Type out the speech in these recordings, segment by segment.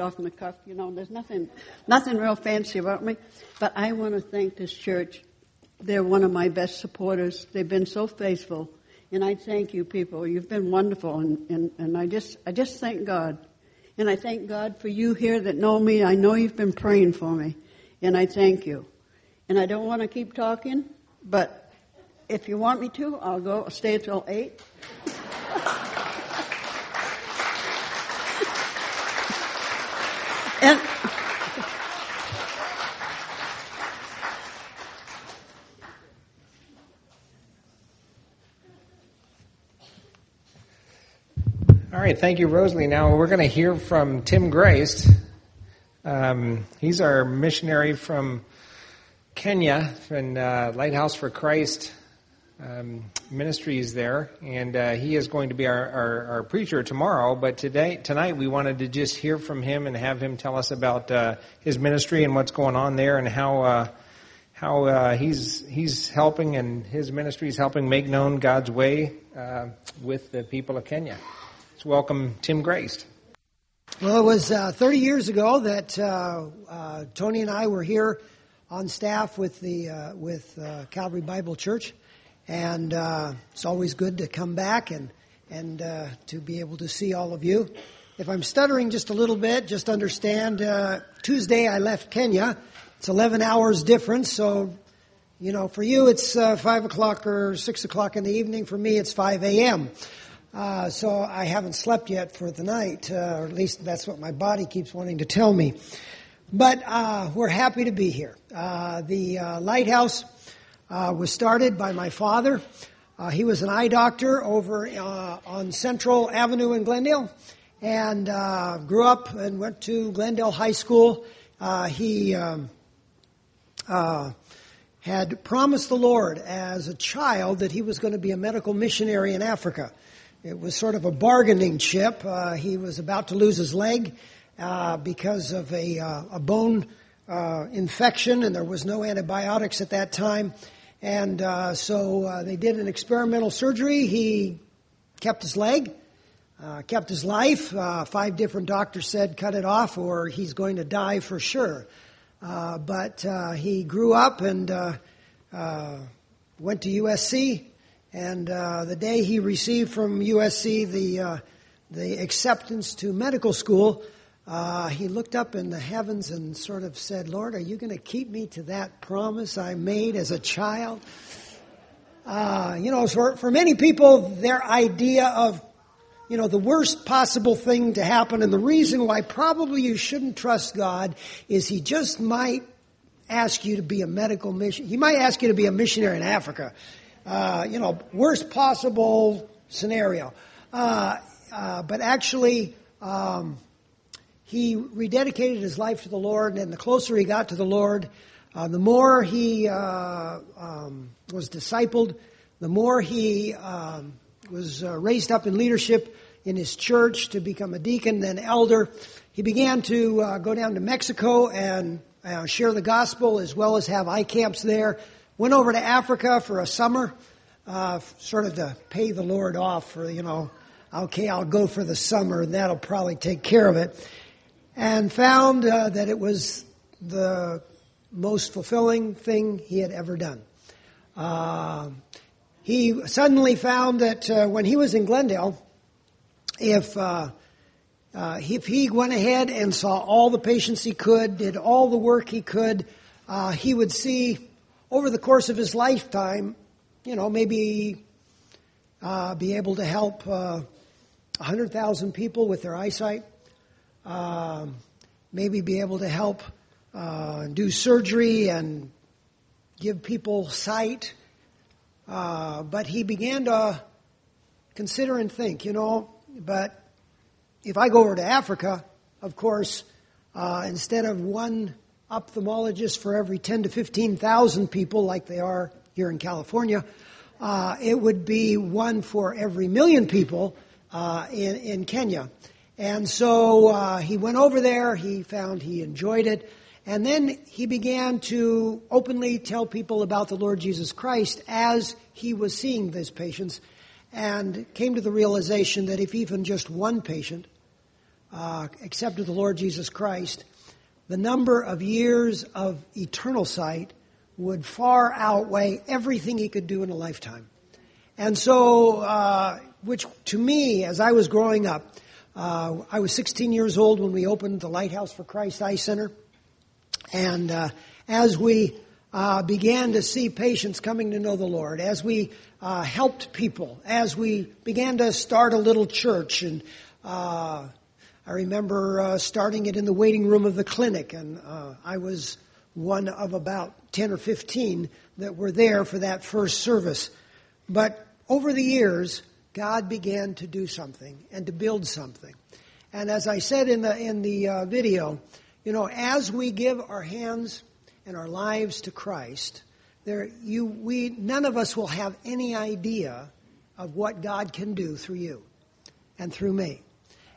off the cuff, you know, there's nothing, nothing real fancy about me. But I want to thank this church. They're one of my best supporters. They've been so faithful. And I thank you people. You've been wonderful. And, and, and I just, I just thank God. And I thank God for you here that know me. I know you've been praying for me. And I thank you. And I don't want to keep talking, but if you want me to, I'll go, I'll stay until eight. Right, thank you, Rosalie. Now we're going to hear from Tim Grace. Um, he's our missionary from Kenya and uh, Lighthouse for Christ um, ministries there, and uh, he is going to be our, our, our, preacher tomorrow. But today, tonight, we wanted to just hear from him and have him tell us about uh, his ministry and what's going on there, and how uh, how uh, he's he's helping and his ministry is helping make known God's way uh, with the people of Kenya. So, welcome, Tim Grace. Well, it was uh, 30 years ago that Tony and I were here on staff with the with Calvary Bible Church and uh, it's always good to come back and and uh, to be able to see all of you. If I'm stuttering just a little bit, just understand. Uh, Tuesday I left Kenya. It's 11 hours difference, so you know for you it's uh, five o'clock or six o'clock in the evening. For me it's 5 a.m. Uh, so I haven't slept yet for the night, uh, or at least that's what my body keeps wanting to tell me. But we're happy to be here. the lighthouse uh, was started by my father. Uh, he was an eye doctor over uh, on Central Avenue in Glendale and uh, grew up and went to Glendale High School. Uh, he um, uh, had promised the Lord as a child that he was going to be a medical missionary in Africa. It was sort of a bargaining chip. he was about to lose his leg because of a, a bone infection, and there was no antibiotics at that time. And uh, so uh, they did an experimental surgery. He kept his leg, uh, kept his life. Uh, five different doctors said cut it off or he's going to die for sure. Uh, but uh, he grew up and went to USC. And the day he received from USC the the acceptance to medical school, uh, he looked up in the heavens and sort of said, Lord, are you going to keep me to that promise I made as a child? Uh, you know, for, for many people, their idea of, you know, the worst possible thing to happen and the reason why probably you shouldn't trust God is he just might ask you to be a medical mission. He might ask you to be a missionary in Africa. Uh, you know, worst possible scenario. Uh, uh, but actually, um, he rededicated his life to the Lord, and the closer he got to the Lord, uh, the more he uh, um, was discipled, the more he um, was raised up in leadership in his church to become a deacon, then elder. He began to go down to Mexico and share the gospel as well as have eye camps there. Went over to Africa for a summer, uh, sort of to pay the Lord off for, you know, okay, I'll go for the summer and that'll probably take care of it and found uh, that it was the most fulfilling thing he had ever done. Uh, he suddenly found that uh, when he was in Glendale, if uh, uh, if he went ahead and saw all the patients he could, did all the work he could, uh, he would see over the course of his lifetime, you know, maybe be able to help 100,000 people with their eyesight uh, maybe be able to help uh, do surgery and give people sight. Uh, but he began to consider and think, you know, but if I go over to Africa, of course, uh, instead of one ophthalmologist for every 10 to 15,000 people like they are here in California, uh, it would be one for every million people uh, in, in Kenya. And so uh, he went over there, he found he enjoyed it, and then he began to openly tell people about the Lord Jesus Christ as he was seeing these patients, and came to the realization that if even just one patient uh, accepted the Lord Jesus Christ, the number of years of eternal sight would far outweigh everything he could do in a lifetime. And so, uh, which to me, as I was growing up, uh, I was 16 years old when we opened the Lighthouse for Christ Eye Center. And uh, as we uh, began to see patients coming to know the Lord, as we uh, helped people, as we began to start a little church, and uh, I remember uh, starting it in the waiting room of the clinic, and I was one of about 10 or 15 that were there for that first service. But over the years, God began to do something and to build something. And as I said in the, in the uh, video, you know, as we give our hands and our lives to Christ, there, you, we, none of us will have any idea of what God can do through you and through me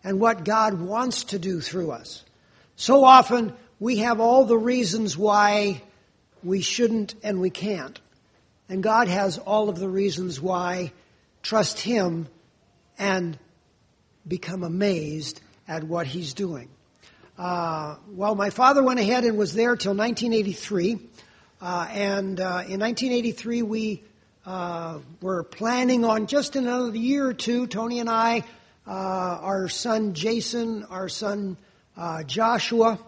and what God wants to do through us. So often we have all the reasons why we shouldn't and we can't. And God has all of the reasons why trust Him and become amazed at what He's doing. Uh, well, my father went ahead and was there till 1983. Uh, and uh, in 1983, we uh, were planning on just another year or two, Tony and I, uh, our son Jason, our son uh, Joshua,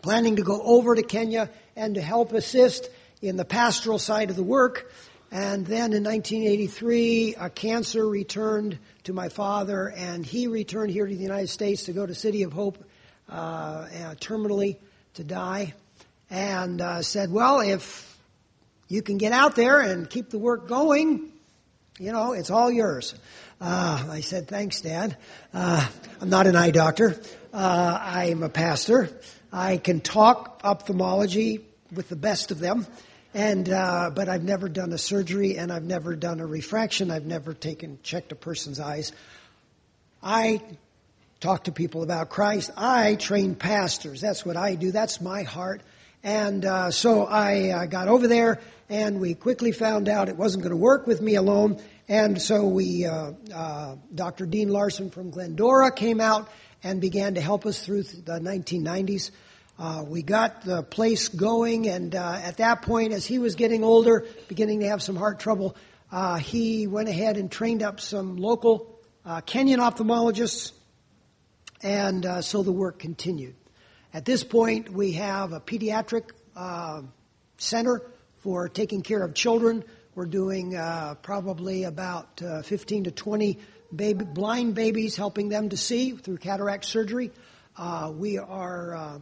planning to go over to Kenya and to help assist in the pastoral side of the work. And then in 1983, a cancer returned to my father, and he returned here to the United States to go to City of Hope uh, uh, terminally to die. And uh, said, Well, if you can get out there and keep the work going, you know, it's all yours. Uh, I said, Thanks, Dad. Uh, I'm not an eye doctor, uh, I'm a pastor. I can talk ophthalmology with the best of them. And but I've never done a surgery, and I've never done a refraction. I've never taken checked a person's eyes. I talk to people about Christ. I train pastors. That's what I do. That's my heart. And uh, so I uh, got over there, and we quickly found out it wasn't going to work with me alone. And so we, uh, uh, Dr. Dean Larson from Glendora came out and began to help us through the 1990s. Uh, we got the place going, and uh, at that point, as he was getting older, beginning to have some heart trouble, uh, he went ahead and trained up some local uh, Kenyan ophthalmologists, and so the work continued. At this point, we have a pediatric uh, center for taking care of children. We're doing probably about 15 to 20 baby, blind babies, helping them to see through cataract surgery. we are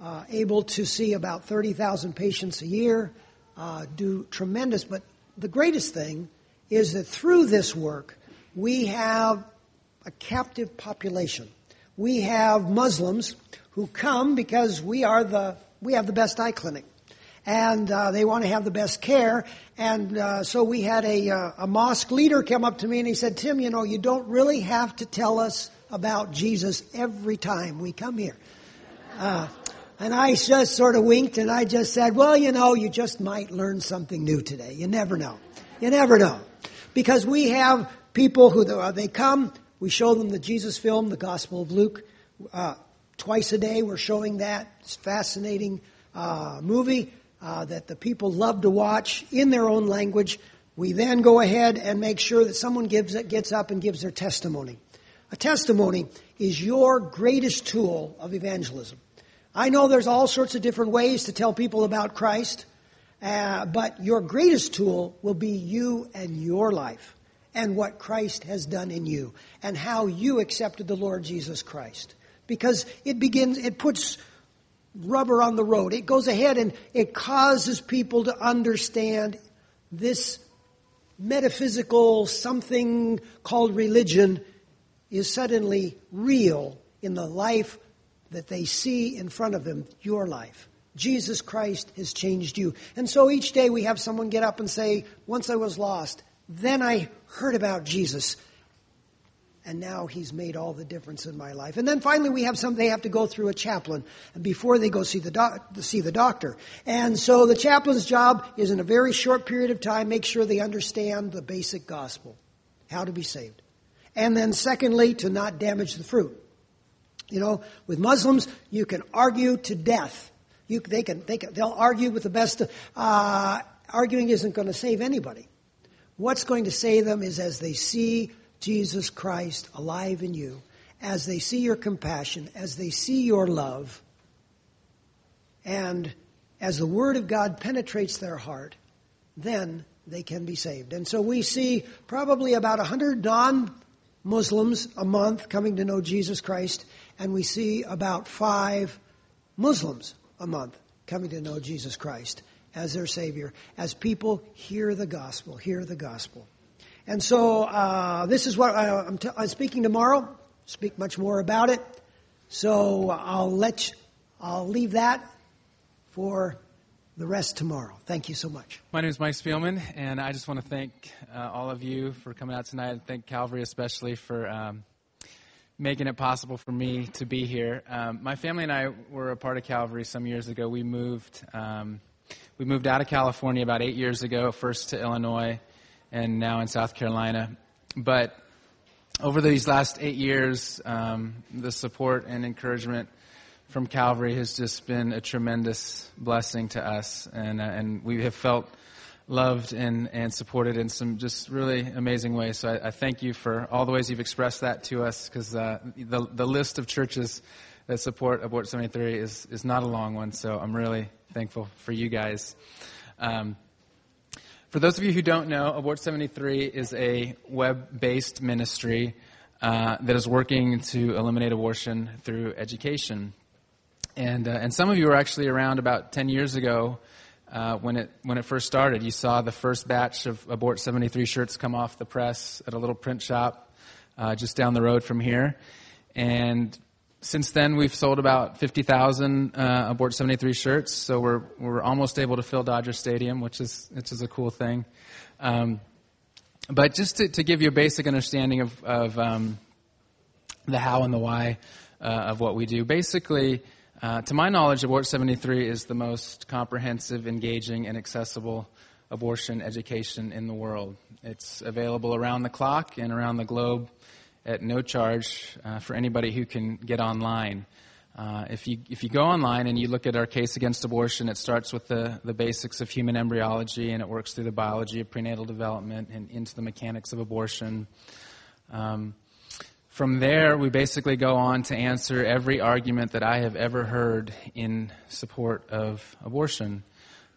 uh, able to see about 30,000 patients a year, uh, do tremendous. But the greatest thing is that through this work, we have a captive population. We have Muslims who come because we are the we have the best eye clinic, and uh, they want to have the best care. And uh, so we had a, uh, a mosque leader come up to me and he said, "Tim, you know, you don't really have to tell us about Jesus every time we come here." Uh, and I just sort of winked and I just said, well, you know, you just might learn something new today. You never know. You never know. Because we have people who, uh, they come, we show them the Jesus film, the Gospel of Luke. Uh, twice a day we're showing that. It's fascinating uh, movie uh, that the people love to watch in their own language. We then go ahead and make sure that someone gives, it, gets up and gives their testimony. A testimony is your greatest tool of evangelism. I know there's all sorts of different ways to tell people about Christ, uh, but your greatest tool will be you and your life and what Christ has done in you and how you accepted the Lord Jesus Christ. Because it begins, it puts rubber on the road. It goes ahead and it causes people to understand this metaphysical something called religion is suddenly real in the life that they see in front of them your life. Jesus Christ has changed you. And so each day we have someone get up and say, Once I was lost, then I heard about Jesus. And now he's made all the difference in my life. And then finally we have some, they have to go through a chaplain before they go see the, doc, see the doctor. And so the chaplain's job is in a very short period of time, make sure they understand the basic gospel, how to be saved. And then secondly, to not damage the fruit You know, with Muslims, you can argue to death. You, they can, they can, they'll argue with the best. Uh, arguing isn't going to save anybody. What's going to save them is as they see Jesus Christ alive in you, as they see your compassion, as they see your love, and as the Word of God penetrates their heart, then they can be saved. And so we see probably about 100 non Muslims a month coming to know Jesus Christ, and we see about five Muslims a month coming to know Jesus Christ as their Savior, as people hear the gospel, hear the gospel. And so uh, this is what I, am t- I'm speaking tomorrow. Speak much more about it. So I'll let you, I'll leave that for the rest tomorrow. Thank you so much. My name is Mike Spielman, and I just want to thank uh, all of you for coming out tonight, and thank Calvary especially for um, making it possible for me to be here. Um, my family and I were a part of Calvary some years ago. We moved. Um, we moved out of California about eight years ago, first to Illinois, and now in South Carolina. But over these last eight years, um, the support and encouragement from Calvary has just been a tremendous blessing to us, and uh, and we have felt loved and, and supported in some just really amazing ways. So I, I thank you for all the ways you've expressed that to us, because uh, the the list of churches that support Abort 73 is is not a long one. So I'm really thankful for you guys. Um, for those of you who don't know, Abort 73 is a web based ministry uh, that is working to eliminate abortion through education. And, uh, and some of you were actually around about 10 years ago uh, when, it, when it first started. You saw the first batch of Abort 73 shirts come off the press at a little print shop uh, just down the road from here. And since then, we've sold about 50,000 uh, Abort 73 shirts, so we're, we're almost able to fill Dodger Stadium, which is, which is a cool thing. Um, but just to, to, give you a basic understanding of, of um, the how and the why uh, of what we do, basically, uh, to my knowledge, Abort 73 is the most comprehensive, engaging, and accessible abortion education in the world. It's available around the clock and around the globe at no charge uh, for anybody who can get online. Uh, if, you, if you go online and you look at our case against abortion, it starts with the, the basics of human embryology and it works through the biology of prenatal development and into the mechanics of abortion. Um, from there, we basically go on to answer every argument that I have ever heard in support of abortion.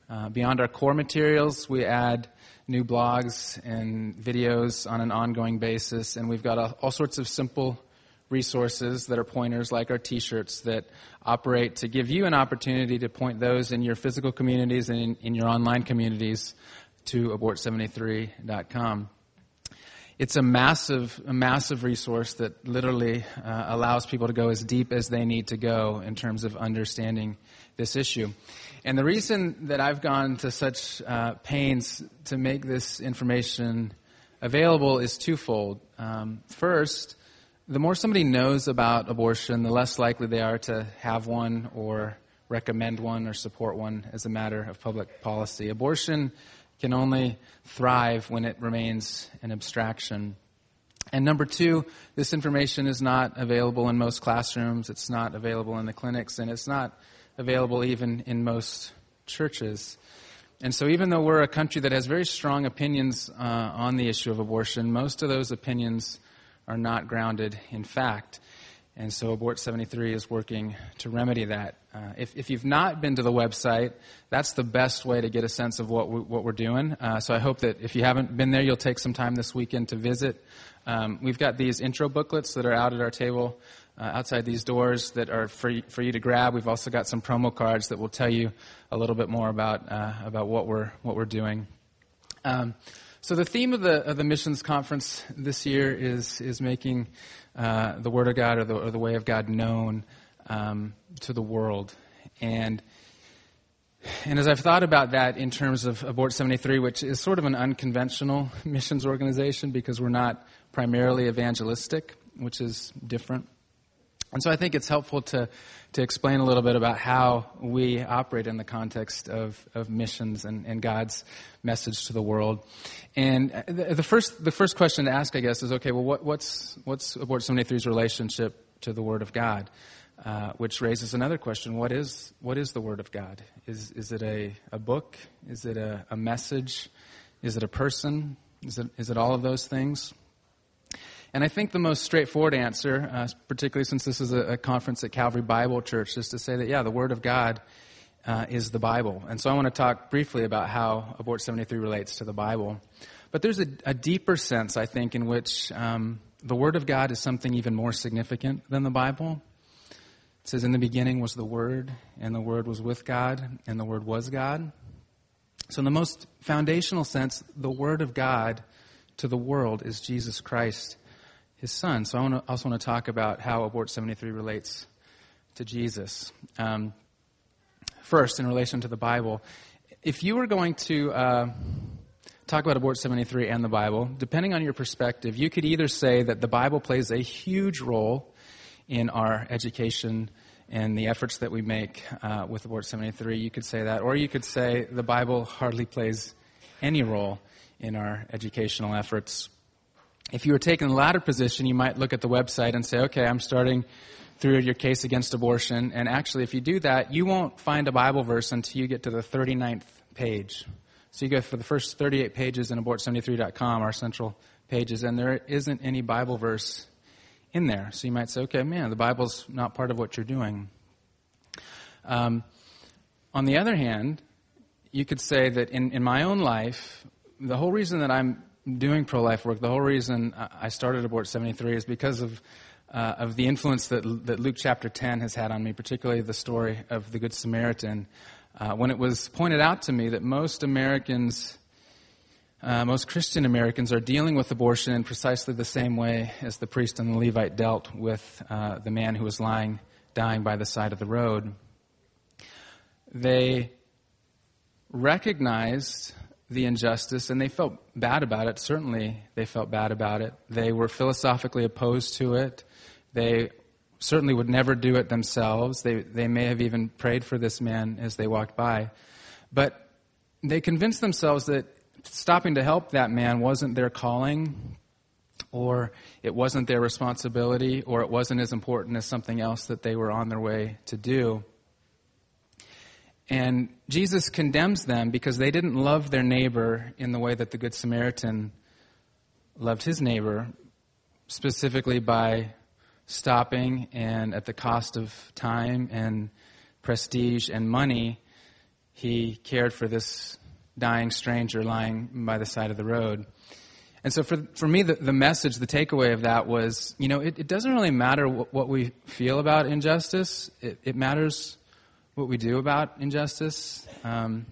Uh, beyond our core materials, we add new blogs and videos on an ongoing basis, and we've got all sorts of simple resources that are pointers like our t-shirts that operate to give you an opportunity to point those in your physical communities and in, in your online communities to abort73.com. It's a massive, a massive resource that literally uh, allows people to go as deep as they need to go in terms of understanding this issue. And the reason that I've gone to such uh, pains to make this information available is twofold. Um, first, the more somebody knows about abortion, the less likely they are to have one or recommend one or support one as a matter of public policy. Abortion can only thrive when it remains an abstraction. And number two, this information is not available in most classrooms, it's not available in the clinics, and it's not available even in most churches. And so, even though we're a country that has very strong opinions uh, on the issue of abortion, most of those opinions are not grounded in fact. And so, Abort 73 is working to remedy that. Uh, if, if, you've not been to the website, that's the best way to get a sense of what, we, what we're doing. Uh, so, I hope that if you haven't been there, you'll take some time this weekend to visit. Um, we've got these intro booklets that are out at our table uh, outside these doors that are for, for you to grab. We've also got some promo cards that will tell you a little bit more about, uh, about what, we're, what we're doing. Um, so the theme of the, of the missions conference this year is, is making uh, the Word of God or the, or the way of God known um, to the world. And and as I've thought about that in terms of Abort 73, which is sort of an unconventional missions organization because we're not primarily evangelistic, which is different. And so I think it's helpful to, to explain a little bit about how we operate in the context of, of missions and, and God's message to the world. And the, the, first, the first question to ask, I guess, is okay, well, what, what's, what's Abort 73's relationship to the Word of God, uh, which raises another question: What is what is the Word of God? Is is it a, a book? Is it a, a message? Is it a person? Is it is it all of those things? And I think the most straightforward answer, uh, particularly since this is a, a, conference at Calvary Bible Church, is to say that yeah, the Word of God uh, is the Bible. And so I want to talk briefly about how Abort 73 relates to the Bible. But there's a, a deeper sense, I think, in which um, the Word of God is something even more significant than the Bible. It says, In the beginning was the Word, and the Word was with God, and the Word was God. So, in the most foundational sense, the Word of God to the world is Jesus Christ, His Son. So, I also want to talk about how Abort 73 relates to Jesus. Um, first, in relation to the Bible, if you were going to. Uh, talk about Abort 73 and the Bible, depending on your perspective, you could either say that the Bible plays a huge role in our education and the efforts that we make uh, with Abort 73. You could say that. Or you could say the Bible hardly plays any role in our educational efforts. If you were taking the latter position, you might look at the website and say, okay, I'm starting through your case against abortion. And actually, if you do that, you won't find a Bible verse until you get to the 39th page. So you go for the first 38 pages in abort73.com, our central pages, and there isn't any Bible verse in there. So you might say, okay, man, the Bible's not part of what you're doing. Um, on the other hand, you could say that in, in my own life, the whole reason that I'm doing pro life work, the whole reason I started Abort 73 is because of, uh, of the influence that, that Luke chapter 10 has had on me, particularly the story of the Good Samaritan uh, when it was pointed out to me that most Americans, uh, most Christian Americans, are dealing with abortion in precisely the same way as the priest and the Levite dealt with uh, the man who was lying, dying by the side of the road. They recognized the injustice and they felt bad about it. Certainly, they felt bad about it. They were philosophically opposed to it. They certainly would never do it themselves. They, they may have even prayed for this man as they walked by. But they convinced themselves that stopping to help that man wasn't their calling, or it wasn't their responsibility, or it wasn't as important as something else that they were on their way to do. And Jesus condemns them because they didn't love their neighbor in the way that the Good Samaritan loved his neighbor, specifically by stopping and at the cost of time and prestige and money, he cared for this dying stranger lying by the side of the road. And so for, for me, the, the message, the takeaway of that was, you know, it, it doesn't really matter what, what, we feel about injustice. It, it, matters what we do about injustice. Um,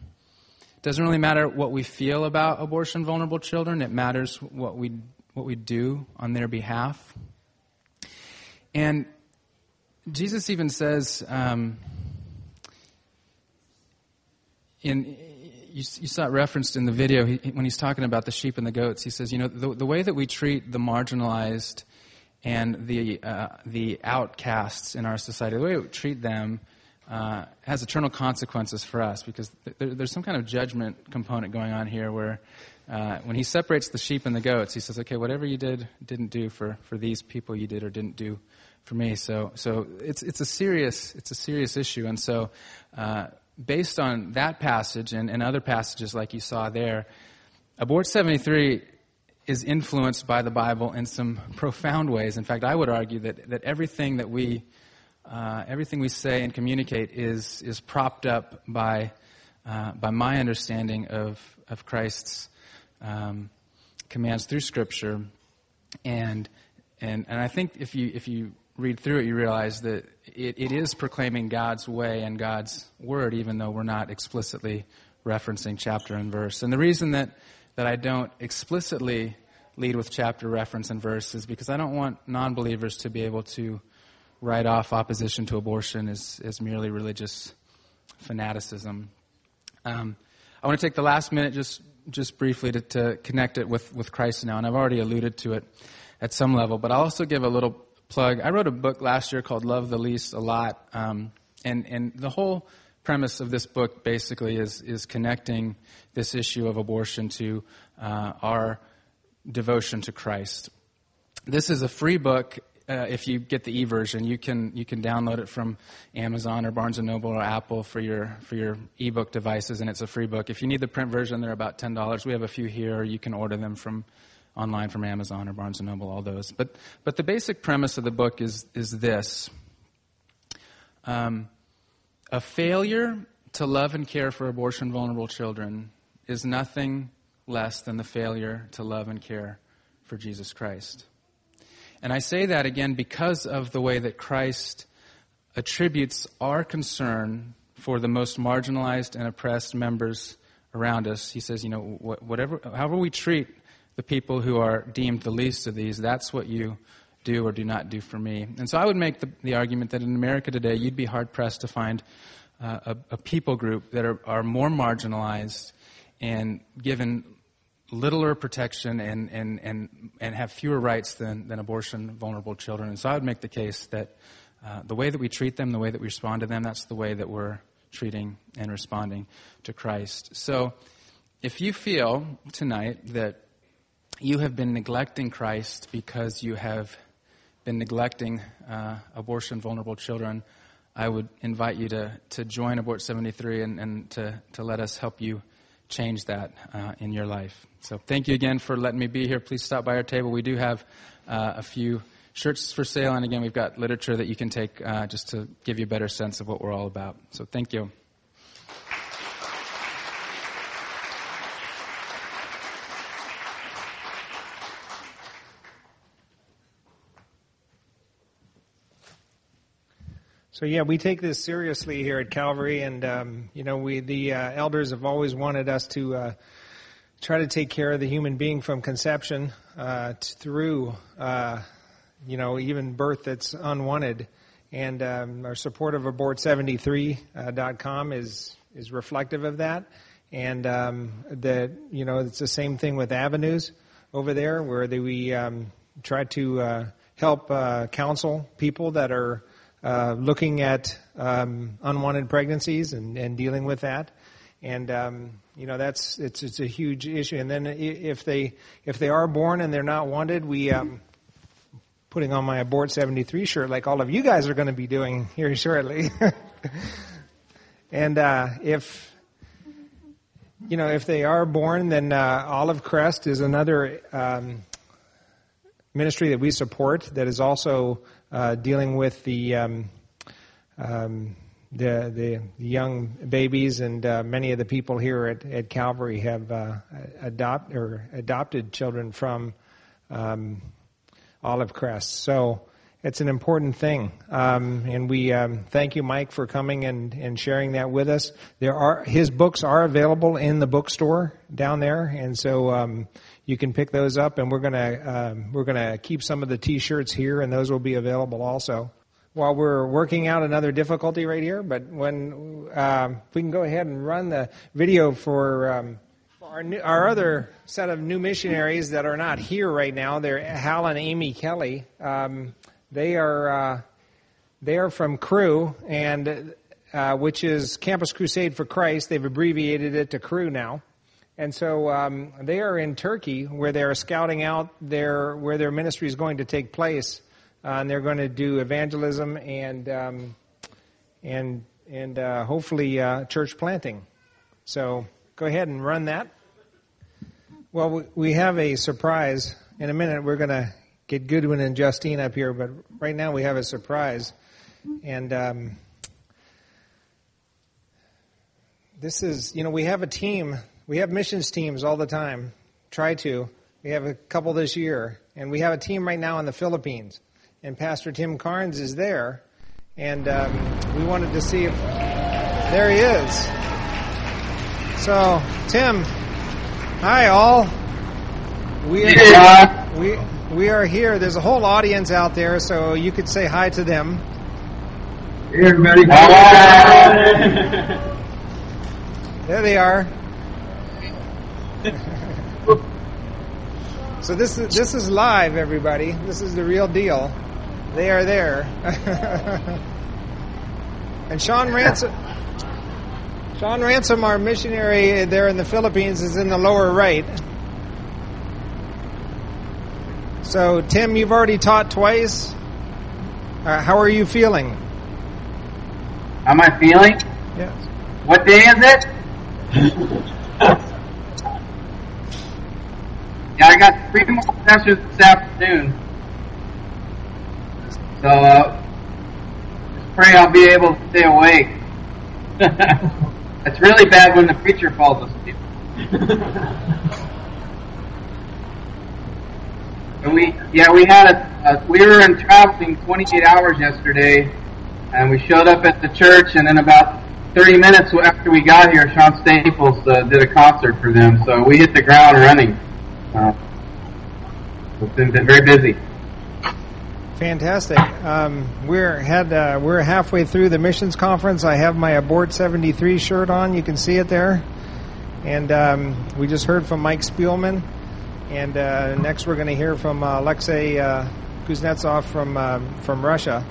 doesn't really matter what we feel about abortion vulnerable children. It matters what we, what we do on their behalf. And Jesus even says, um, in you, you, saw it referenced in the video he, when he's talking about the sheep and the goats. He says, you know, the, the way that we treat the marginalized and the uh, the outcasts in our society, the way we treat them. Uh, has eternal consequences for us because there, there's some kind of judgment component going on here where uh, when he separates the sheep and the goats, he says, okay, whatever you did, didn't do for, for these people, you did or didn't do for me. So, so it's, it's a serious, it's a serious issue. And so, uh, based on that passage and, and other passages like you saw there, Abort 73 is influenced by the Bible in some profound ways. In fact, I would argue that, that everything that we, uh, everything we say and communicate is, is propped up by, uh, by my understanding of, of Christ's um, commands through Scripture. And, and, and I think if you, if you read through it, you realize that it, it is proclaiming God's way and God's word, even though we're not explicitly referencing chapter and verse. And the reason that, that I don't explicitly lead with chapter reference and verse is because I don't want non believers to be able to write off opposition to abortion as, as merely religious fanaticism. Um, I want to take the last minute just just briefly to, to connect it with, with Christ now, and I've already alluded to it at some level, but I'll also give a little plug. I wrote a book last year called Love the Least a Lot, um, and, and the whole premise of this book basically is, is connecting this issue of abortion to uh, our devotion to Christ. This is a free book. Uh, if you get the e-version. You can you can download it from Amazon or Barnes and Noble or Apple for your for your ebook devices, and it's a free book. If you need the print version, they're about ten dollars. We have a few here. You can order them from online from Amazon or Barnes and Noble. All those. But but the basic premise of the book is is this. Um, a failure to love and care for abortion vulnerable children is nothing less than the failure to love and care for Jesus Christ. And I say that again because of the way that Christ attributes our concern for the most marginalized and oppressed members around us. He says, you know, whatever, however we treat the people who are deemed the least of these, that's what you do or do not do for me. And so I would make the, the argument that in America today, you'd be hard pressed to find uh, a, a, people group that are, are more marginalized and given littler protection and, and, and, and have fewer rights than, than abortion vulnerable children. And so I would make the case that uh, the way that we treat them, the way that we respond to them, that's the way that we're treating and responding to Christ. So if you feel tonight that you have been neglecting Christ because you have been neglecting uh, abortion vulnerable children, I would invite you to, to join Abort 73 and, and to, to let us help you change that uh, in your life. So thank you again for letting me be here. Please stop by our table. We do have uh, a few shirts for sale, and again, we've got literature that you can take uh, just to give you a better sense of what we're all about. So thank you. So yeah, we take this seriously here at Calvary, and um, you know, we the uh, elders have always wanted us to uh, try to take care of the human being from conception uh, through, uh, you know, even birth that's unwanted. And um, our support of abort73.com uh, is is reflective of that. And um, that you know, it's the same thing with avenues over there, where they, we um, try to uh, help counsel people that are uh, looking at um, unwanted pregnancies and, and, dealing with that. And um, you know that's it's it's a huge issue. And then if they if they are born and they're not wanted, we um, putting on my abort 73 shirt like all of you guys are going to be doing here shortly. and uh, if you know if they are born, then uh, Olive Crest is another um, ministry that we support that is also uh, dealing with the, um, um, the, the young babies, and uh, many of the people here at, at Calvary have uh, adopt or adopted children from um, Olive Crest. So it's an important thing, um, and we um, thank you, Mike, for coming and, and sharing that with us. There are his books are available in the bookstore down there, and so um, you can pick those up, and we're gonna um, we're gonna keep some of the T-shirts here, and those will be available also. While we're working out another difficulty right here, but when um, we can go ahead and run the video for um, our, new, our other set of new missionaries that are not here right now. They're Hal and Amy Kelly. Um, they are uh, they are from Cru, and uh, which is Campus Crusade for Christ. They've abbreviated it to Cru now. And so um, they are in Turkey, where they are scouting out their where their ministry is going to take place, uh, and they're going to do evangelism and um, and and uh, hopefully uh, church planting. So go ahead and run that. Well, we have a surprise. In a minute, we're going to get Goodwin and Justine up here, but right now we have a surprise, and. Um, this is, you know, we have a team we have missions teams all the time. Try to. We have a couple this year. And we have a team right now in the Philippines. And Pastor Tim Carnes is there. And um, we wanted to see if. There he is. So, Tim, hi all. We are, we, we are here. There's a whole audience out there, so you could say hi to them. Hey, everybody. Hi. there they are. so this is this is live, everybody. This is the real deal. They are there. and Sean Ransom, Sean Ransom, our missionary there in the Philippines, is in the lower right. So Tim, you've already taught twice. Uh, how are you feeling? How am I feeling? Yes. What day is it? yeah, I got three more sessions this afternoon. So, uh, just pray I'll be able to stay awake. it's really bad when the preacher falls asleep. and we, yeah, we had a, a we were in traveling 28 hours yesterday, and we showed up at the church, and then about 30 minutes after we got here, Sean Staples uh, did a concert for them, so we hit the ground running. Uh, it's been very busy. Fantastic. Um, we're had uh, we're halfway through the missions conference. I have my Abort 73 shirt on. You can see it there. And um, we just heard from Mike Spielman. And uh, next we're going to hear from uh, Alexei uh, Kuznetsov from uh, from Russia.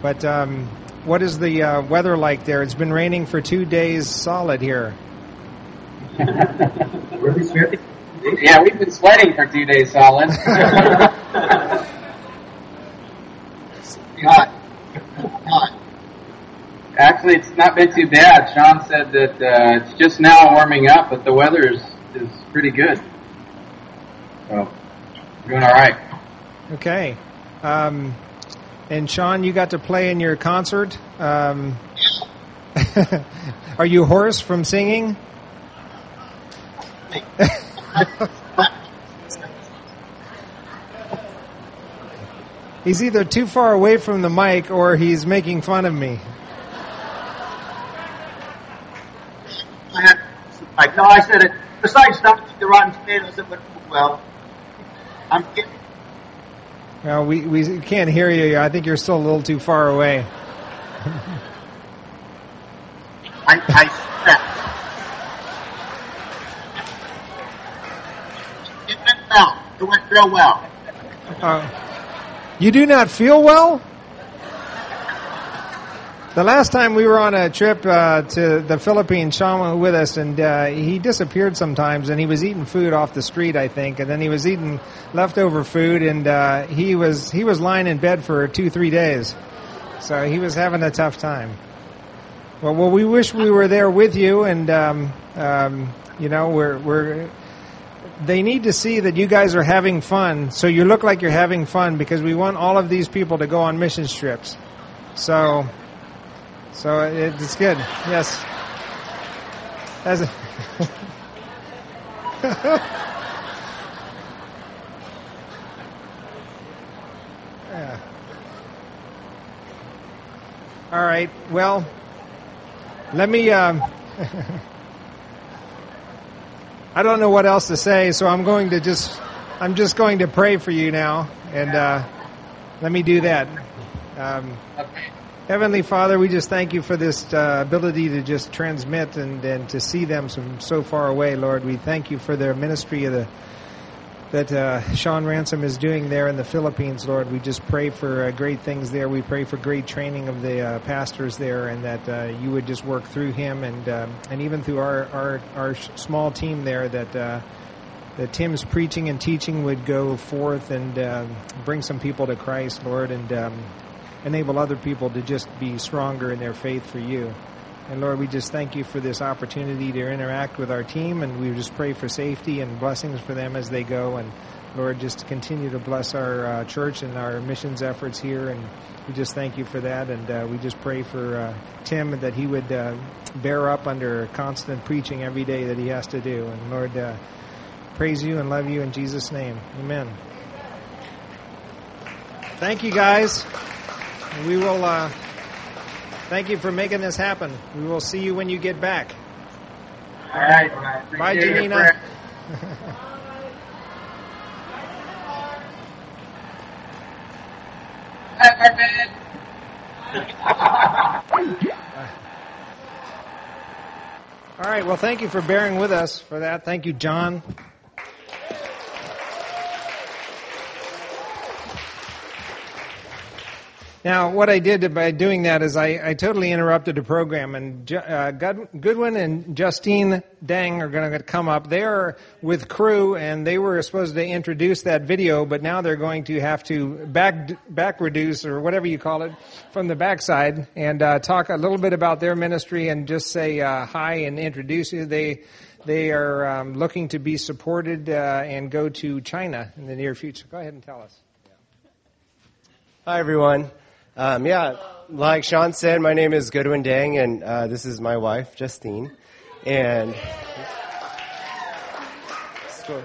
But um, what is the uh, weather like there? It's been raining for two days solid here. Yeah, we've been sweating for two days solid. Actually, it's not been too bad. Sean said that uh, it's just now warming up, but the weather is, is pretty good. So, doing all right. Okay. Um, and Sean, you got to play in your concert. Um, are you hoarse from singing? He's either too far away from the mic or he's making fun of me. Like, no, I said it. Besides not the rotten tomatoes, it would move well. I'm kidding. No, we, we can't hear you. I think you're still a little too far away. I, I said that. It went well. It went real well. Uh, you do not feel well? The last time we were on a trip uh, to the Philippines, Sean went with us, and uh, he disappeared sometimes. And he was eating food off the street, I think, and then he was eating leftover food, and uh, he was he was lying in bed for two three days. So he was having a tough time. Well, well, we wish we were there with you, and um, um, you know, we're we're. They need to see that you guys are having fun, so you look like you're having fun because we want all of these people to go on mission trips. So. So it's good. Yes. As a yeah. All right. Well, let me. Um, I don't know what else to say, so I'm going to just. I'm just going to pray for you now, and uh, let me do that. Um, Heavenly Father, we just thank you for this uh, ability to just transmit and, and to see them from so far away, Lord. We thank you for their ministry of the, that uh, Sean Ransom is doing there in the Philippines, Lord. We just pray for uh, great things there. We pray for great training of the uh, pastors there, and that uh, you would just work through him and um, and even through our our, our small team there that. Uh, that Tim's preaching and teaching would go forth and um, bring some people to Christ, Lord, and um, enable other people to just be stronger in their faith for you. And Lord, we just thank you for this opportunity to interact with our team, and we just pray for safety and blessings for them as they go. And Lord, just continue to bless our uh, church and our missions efforts here. And we just thank you for that. And uh, we just pray for uh, Tim that he would uh, bear up under constant preaching every day that he has to do. And Lord, uh, praise you and love you in Jesus' name. Amen. Thank you, guys. We will uh, thank you for making this happen. We will see you when you get back. All right. Bye, Janina. Bye, Arvid. All right. Well, thank you for bearing with us for that. Thank you, John. Now, what I did by doing that is I, I totally interrupted the program, and uh, Goodwin and Justine Dang are going to come up. They are with Cru, and they were supposed to introduce that video, but now they're going to have to back back reduce or whatever you call it from the backside and uh, talk a little bit about their ministry and just say uh, hi and introduce you. They they are um, looking to be supported uh, and go to China in the near future. Go ahead and tell us. Hi, everyone. Um, yeah, like Sean said, my name is Goodwin Dang, and uh, this is my wife, Justine. And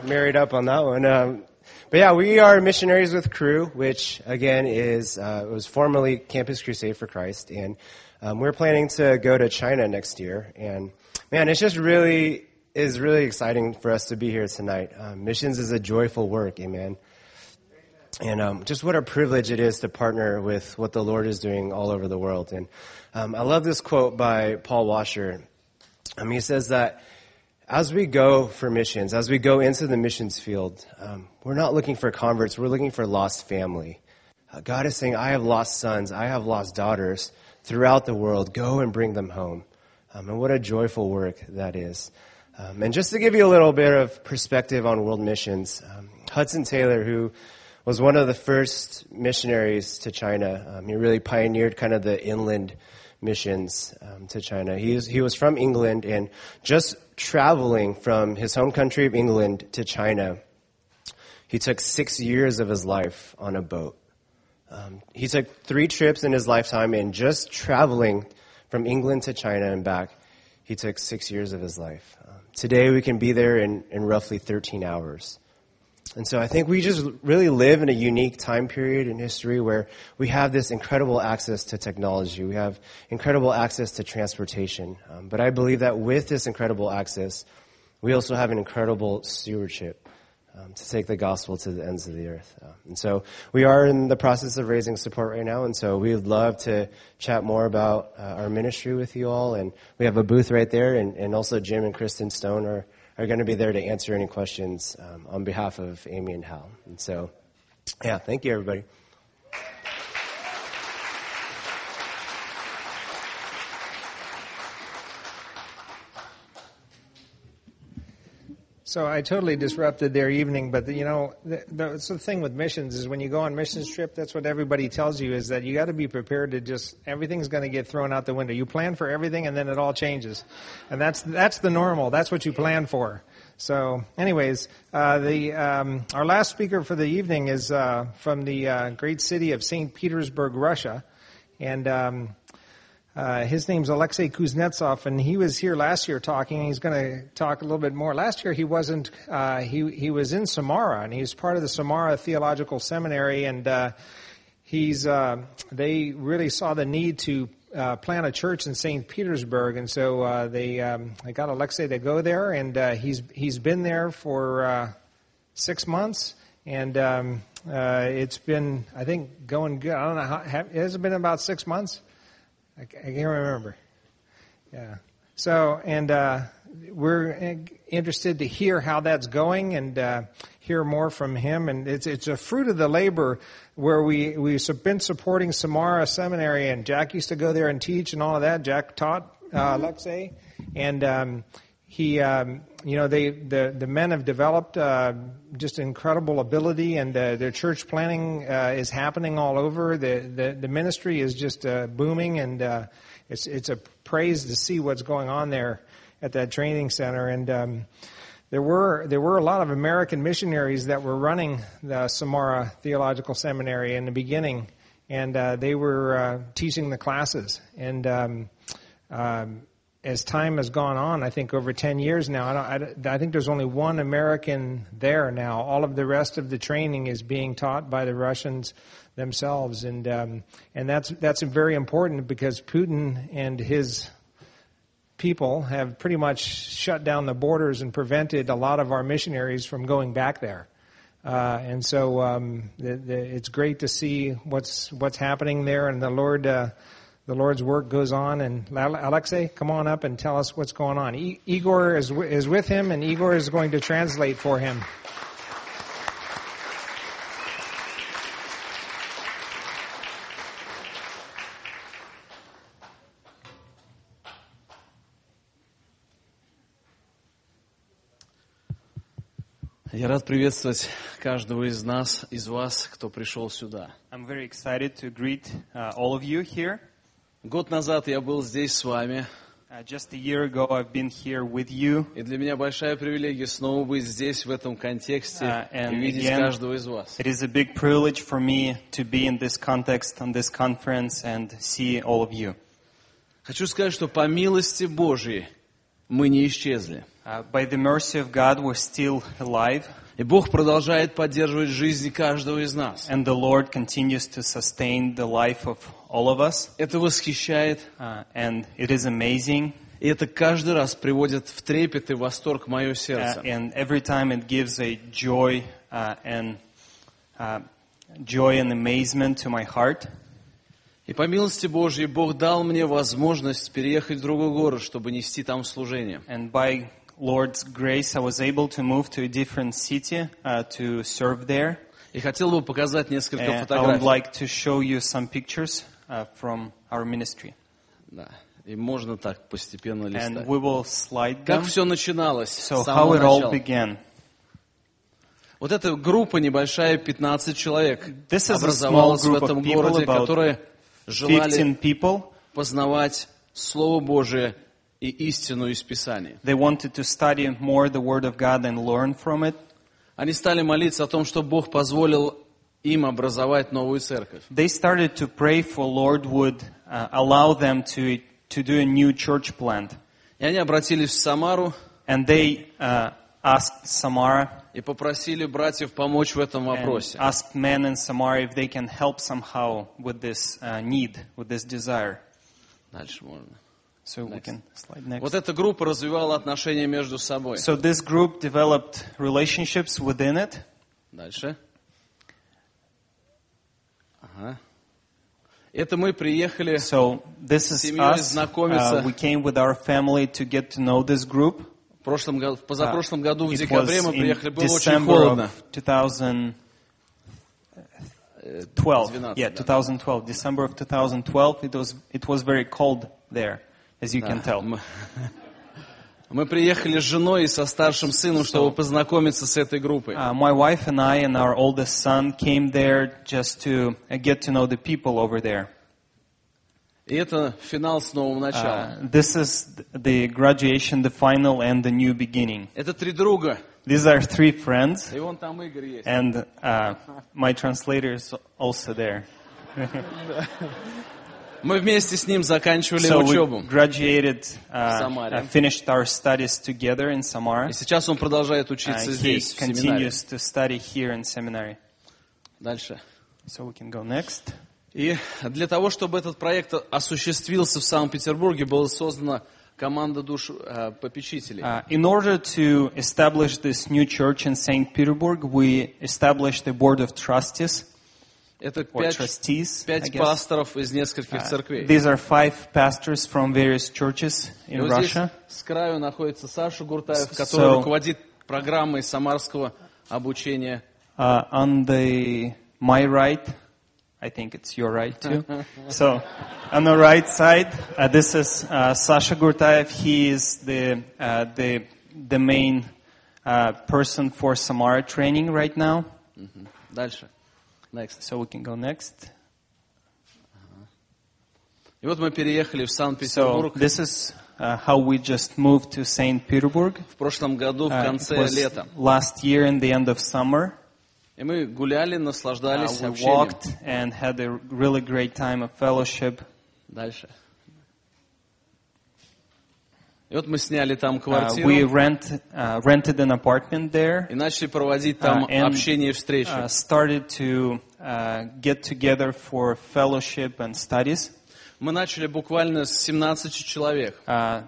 married up on that one. Um, but yeah, we are missionaries with Cru, which again is uh, was formerly Campus Crusade for Christ, and um, we're planning to go to China next year. And man, it's just really is really exciting for us to be here tonight. Um, missions is a joyful work, amen. And um, just what a privilege it is to partner with what the Lord is doing all over the world. And um, I love this quote by Paul Washer. Um, he says that as we go for missions, as we go into the missions field, um, we're not looking for converts, we're looking for lost family. Uh, God is saying, I have lost sons, I have lost daughters throughout the world. Go and bring them home. Um, and what a joyful work that is. Um, and just to give you a little bit of perspective on world missions, Hudson Taylor, who was one of the first missionaries to China. Um, he really pioneered kind of the inland missions um, to China. He was, he was from England, and just traveling from his home country of England to China, he took six years of his life on a boat. Um, he took three trips in his lifetime, and just traveling from England to China and back, he took six years of his life. Um, today, we can be there in, in roughly 13 hours. And so I think we just really live in a unique time period in history where we have this incredible access to technology. We have incredible access to transportation. Um, but I believe that with this incredible access, we also have an incredible stewardship um, to take the gospel to the ends of the earth. Uh, and so we are in the process of raising support right now. And so we would love to chat more about uh, our ministry with you all. And we have a booth right there. And, and also Jim and Kristen Stone are are going to be there to answer any questions um, on behalf of Amy and Hal. And so, yeah, thank you, everybody. So I totally disrupted their evening, but the, you know, the, the, the thing with missions is when you go on missions trip, that's what everybody tells you is that you got to be prepared to just everything's going to get thrown out the window. You plan for everything, and then it all changes, and that's that's the normal. That's what you plan for. So, anyways, uh, the um, our last speaker for the evening is uh, from the uh, great city of Saint Petersburg, Russia, and. Um, uh, his name's Alexei Kuznetsov, and he was here last year talking. and He's going to talk a little bit more. Last year he wasn't. Uh, he he was in Samara, and he was part of the Samara Theological Seminary, and uh, he's. Uh, they really saw the need to uh, plant a church in St. Petersburg, and so uh, they um, they got Alexei to go there, and he's he's been there for six months, and um, it's been I think going good. I don't know how. Have, has it been about six months? I, can't remember. Yeah. So, and uh, we're interested to hear how that's going and uh, hear more from him. And it's it's a fruit of the labor where we we've been supporting Samara Seminary, and Jack used to go there and teach and all of that. Jack taught uh, Alexei, and um, he, um, you know, they the the men have developed uh, just incredible ability, and uh, their church planting uh, is happening all over. The the, the ministry is just uh, booming, and uh, it's it's a praise to see what's going on there at that training center. And um, there were there were a lot of American missionaries that were running the Samara Theological Seminary in the beginning, and uh, they were teaching the classes and. Um, um, as time has gone on, I think over 10 years now, I, I, I, think there's only one American there now. All of the rest of the training is being taught by the Russians themselves, and um, and that's that's very important because Putin and his people have pretty much shut down the borders and prevented a lot of our missionaries from going back there. Uh, and so um, the, the, it's great to see what's what's happening there, and the Lord. Uh, the Lord's work goes on. And Alexei, come on up and tell us what's going on. E- Igor is, w- is with him, and Igor is going to translate for him. Я рад приветствовать каждого из нас, из вас, кто пришел сюда. I'm very excited to greet uh, all of you here. Год назад я был здесь с вами, Uh, just a year ago, I've been here with you, и для меня большая привилегия снова быть здесь, в этом контексте, Uh, and и видеть again, каждого из вас. It is a big privilege for me to be in this context, on this conference, and see all of you. Хочу сказать, что по милости Божьей мы не исчезли. Uh, by the mercy of God, we're still alive, И Бог продолжает поддерживать жизнь каждого из нас. and the Lord continues to sustain the life of all of us. Это восхищает, Uh, and it is amazing, и это каждый раз приводит в трепет и восторг мое uh, сердце. and every time it gives a joy uh, and uh, joy and amazement to my heart. И по милости Божьей Бог дал мне возможность переехать в другой город, чтобы нести там служение. And by Lord's grace, I was able to move to a different city uh, to serve there. И хотел бы показать несколько And I would фотографий. like to show you some pictures uh, from our ministry. Да. И можно так постепенно листать. And we will slide Как them. все начиналось So с самого how it all начала. began. Вот эта группа небольшая, 15 человек, This is a образовалась small в group of этом people, городе, about которые желали 15 people. познавать Слово Божие и истину из Писания. They wanted to study more the Word of God and learn from it. Они стали молиться о том, что Бог позволил им образовать новую церковь. They started to pray for Lord would uh, allow them to, to do a new church plant. И они обратились в Самару And they uh, asked Samara и попросили братьев помочь в этом and вопросе. asked men in Samara if they can help somehow with this uh, need, with this desire. Дальше можно. So we can slide next. Вот эта группа развивала отношения между собой. So this group developed relationships within it. Дальше. Ага. Это мы приехали So this is Семьей us. знакомиться. Uh, we came with our family to get to know this group. в прошлом году, в Uh, позапрошлом году в декабре мы приехали, было очень холодно. of 2012. Э, 12, Yeah, да. 2012. December of 2012. It was it was very cold there, as you can Да. tell. Мы- Мы приехали с женой и со старшим сыном, чтобы познакомиться с этой группой. Uh, my wife and I and our oldest son came there just to uh, get to know the people over there. И это финал с новым началом. Uh, this is the graduation, the final, and the new beginning. Это три друга. These are three friends, И вон там Игорь есть. and uh, my translator is also there. Мы вместе с ним заканчивали So we учебу. graduated, uh, Самаре. uh, finished our studies together in Samara. И сейчас он продолжает Uh, учиться he здесь, в семинаре. to study here in seminary. Дальше. So we can go next. И для того, чтобы этот проект осуществился в Санкт-Петербурге, была создана команда душ э, попечителей. Uh, in order to establish this new church in St. Petersburg, we established a board of trustees Это пять, пять пасторов из нескольких Uh, церквей. these are five pastors from various churches in вот здесь Russia. с краю находится Саша Гуртаев, который So- руководит программой самарского обучения. Uh, on the my right, I think it's your right too. so, on the right side, uh, this is uh, Sasha Gurtaev. He is the uh, the the main uh, person for Samara training right now. Мгм. Дальше. Next. So we can go next. И вот мы переехали в So Санкт-Петербург this is uh, how we just moved to Saint Petersburg. в прошлом году, в Uh, it конце was лета. last year in the end of summer. И мы гуляли, Uh, наслаждались we общением. walked and had a really great time of fellowship. Дальше. И вот мы сняли там Uh, квартиру we rent, uh, rented an apartment there и начали проводить там Uh, and, общение и встречи. uh, started to uh, get together for fellowship and studies. Мы начали буквально с 17 человек, Uh,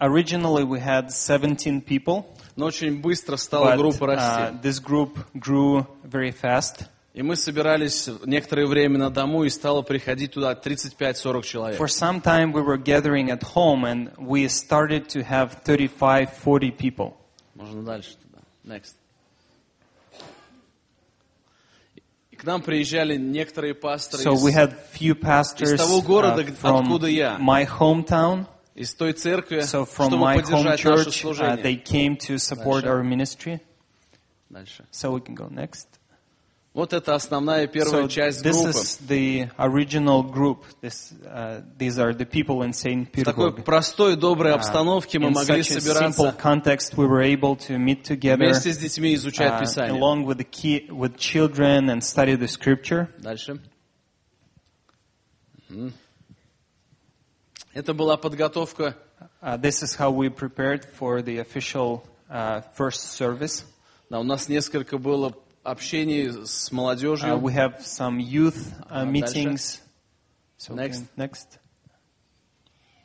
originally we had 17 people, но очень быстро стала but группа uh, расти. this group grew very fast. И мы собирались некоторое время на дому, и стало приходить туда 35-40 человек. For some time we were gathering at home and we started to have 35-40 people. Можно дальше туда. Next. И к нам приезжали некоторые пасторы So из, we had few pastors из того города, uh, from откуда я. my hometown. из той церкви, So from чтобы my home поддержать наше church, uh, служение. they came to support Дальше. our ministry. Дальше. So we can go next. Вот это основная первая So часть this группы. is the original group. This, uh, these are the people in Saint В такой Petersburg. простой, доброй Uh, обстановке мы in могли собираться context, we were able to meet together вместе с детьми изучать uh, Писание. along with the key, with children and study the scripture. Дальше. Мгм. Это была подготовка Uh, this is how we prepared for the official uh, first service. Да, у нас несколько было общений с молодежью. Uh, we have some youth uh, Ага, meetings. So we Next. can- next.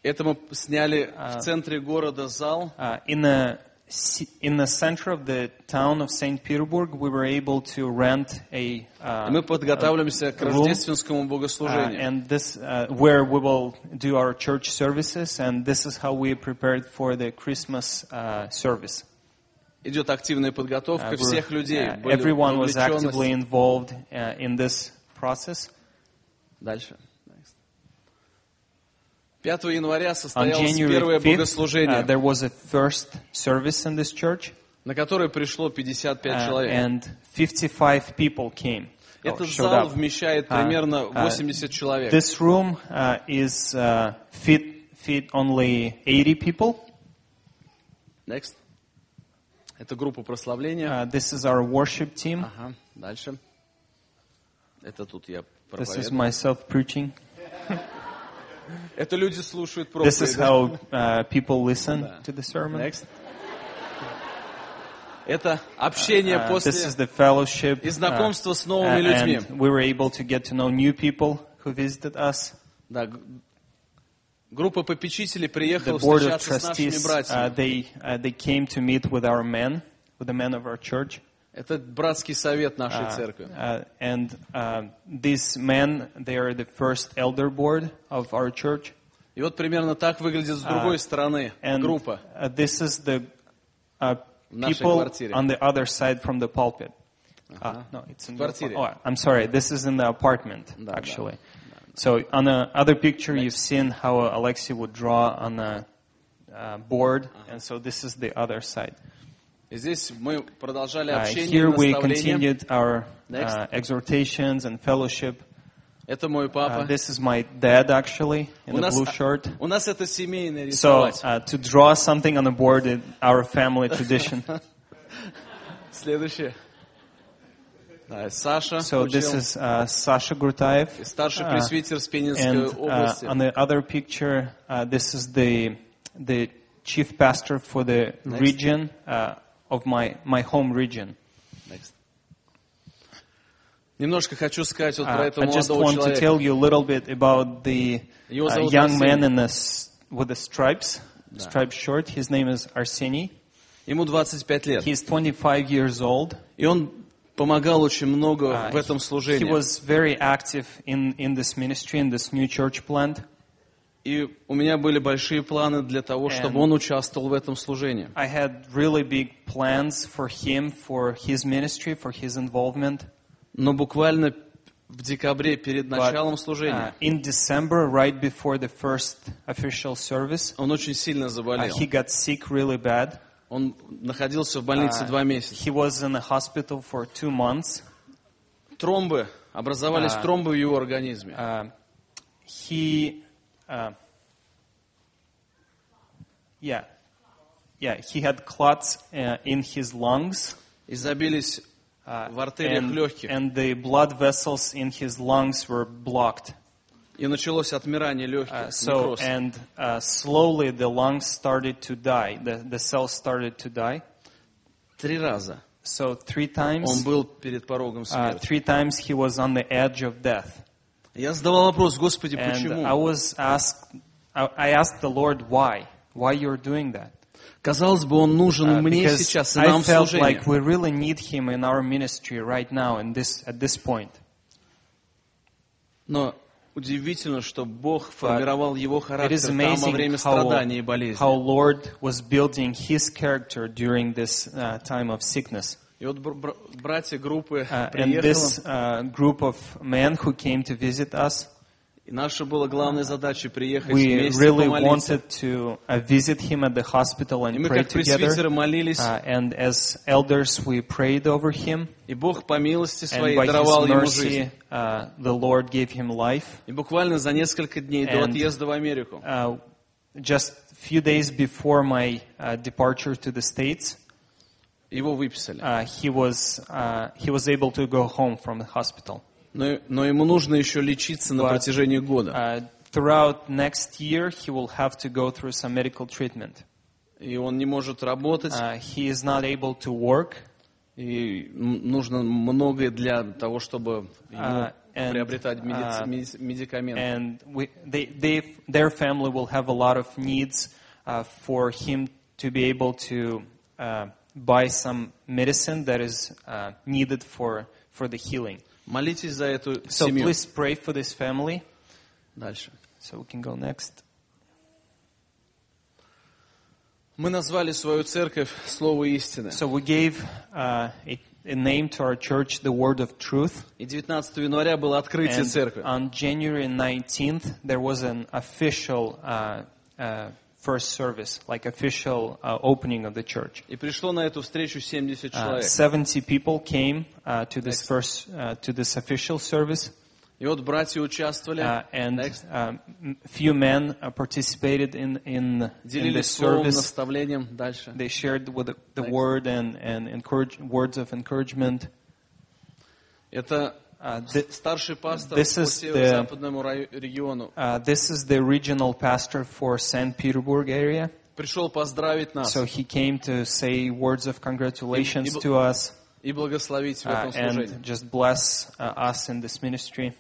Это мы сняли А. в центре города зал. Uh, in the ci- in the center of the town of Saint Petersburg, we were able to rent a uh, И мы подготавливаемся к room, рождественскому uh, богослужению. and this uh, where we will do our church services, and this is how we prepared for the Christmas uh, service. Идет активная Uh, подготовка we're- всех людей. uh, everyone was actively involved uh, in this process. Дальше. 5 января состоялось первое 5th, uh, богослужение, there was a first service in this church, на которое пришло 55 uh, человек. and 55 people came. Этот зал up. вмещает Uh, примерно uh, 80 человек. This room uh, is uh, fit fit only 80 people. Next. Это группа прославления. Uh, this is our worship team. Ага, дальше. Это тут я This is проповедую. myself preaching. Это люди слушают This is проповедь. да? how uh, people listen Да. to the sermon. Next. Это общение Uh, после this is the fellowship. и uh, знакомство с uh, новыми людьми. and we were able to get to know new people who visited us. Да, г- группа попечителей The приехала board of встречаться с нашими trustees, uh, братьями. they uh, they came to meet with our men, with the men of our church. Это братский совет нашей Uh, церкви. uh, and uh, these men, they are the first elder board of our church. И вот примерно так выглядит с Uh, другой стороны And группа. uh, this is the uh, В нашей people квартире. on the other side from the pulpit. Uh, no, it's in the квартире. apart- oh, I'm sorry. This is in the apartment, Да, да. actually. So on the other picture, you've seen how Alexei would draw on a uh, board, and so this is the other side. И здесь мы продолжали Uh, общение, here we наставление. continued our Next. uh, exhortations and fellowship. Это мой Uh, папа. this is my dad, actually, in У a нас, blue shirt. у нас это семейное So рисовать. uh, to draw something on a board is our family tradition. Следующее. Да, Саша So this учил. is uh, Sasha Gurtaev. И старший Uh, пресвитер с Пенинской and uh, области. on the other picture, uh, this is the the chief pastor for the Next. region uh, of my my home region. Next. Немножко хочу сказать вот Uh, про этого I just молодого want to человека. tell you a little bit about the Его uh, зовут young man Арсений. in the s- with the stripes, striped shirt. His name is Arseny. Ему 25 лет. He's 25 years old. И он помогал очень много Uh, в этом he служении. was very active in, in this ministry, in this new church plant. И у меня были большие планы для того, чтобы он участвовал в этом служении. I had really big plans for him, for his ministry, for his involvement. Но буквально в декабре перед But, началом uh, служения in December, right before the first official service, он очень сильно uh, заболел. he got sick really bad. Он находился в больнице Uh, два месяца. He was in a hospital for two months. Тромбы, образовались А. тромбы в его организме. Uh, he, uh, yeah, yeah, he had clots uh, in his lungs. И забились uh, в артериях and, легких. and the blood vessels in his lungs were blocked. И началось отмирание легких, Uh, so, and uh, slowly the lungs started to die. The, the cells started to die. Три раза So three он times, был перед порогом uh, смерти. three times he was on the edge of death. Я задавал вопрос, Господи, And почему? I was asked, I, asked the Lord why, why you're doing that. Казалось бы, он нужен Uh, мне сейчас и нам в служении. like we really need him in our ministry right now, in this at this point. Но удивительно, что Бог But формировал его It is характер там во amazing время how, страданий и болезни. how Lord was building His character during this uh, time of sickness. И вот бр- бр- братья группы Uh, and приехали, this uh, group of men who came to visit us, И наша была главная задача приехать We вместе really помолиться. wanted to uh, visit him at the hospital И and мы pray как пресвитеры together. молились, Uh, and as elders, we prayed over him. и Бог по милости And своей by даровал His ему mercy, жизнь. uh, the Lord gave him life. И буквально за несколько дней до And- отъезда в Америку Uh, just a few days before my uh, departure to the States, его выписали. uh, he was uh, he was able to go home from the hospital. Но, но ему нужно еще лечиться на But- протяжении года. Uh, throughout next year, he will have to go through some medical treatment. И он не может работать, Uh, he is not able to work, и м- нужно многое для того, чтобы ему Uh, and, приобретать медици- uh, меди- медикаменты. and we, they, they, their family will have a lot of needs uh, for him to be able to uh, buy some medicine that is uh, needed for, for the healing. Молитесь за эту So семью. please pray for this family. Дальше. So we can go next. Мы назвали свою церковь Слово истины. So we gave uh, a, a name to our church, the Word of Truth. И 19 января было открытие And церкви. on January 19th, there was an official uh, uh, first service, like official uh, opening of the church. И пришло на эту встречу 70 Uh, человек. 70 people came uh, to this first, uh, to this official service, И вот братья участвовали, uh, and Next. um, m- few men uh, participated in in, in делились this словом, service. наставлением. Дальше. They shared with the, the Next. word and and encourage, words of encouragement. Это Uh, thi- старший пастор this по is the- северо-западному раю- региону. uh, this is the regional pastor for St. Petersburg area. Пришел поздравить нас So he came to say words of congratulations И- и- to us и благословить в uh, этом служении. and just bless uh, us in this ministry.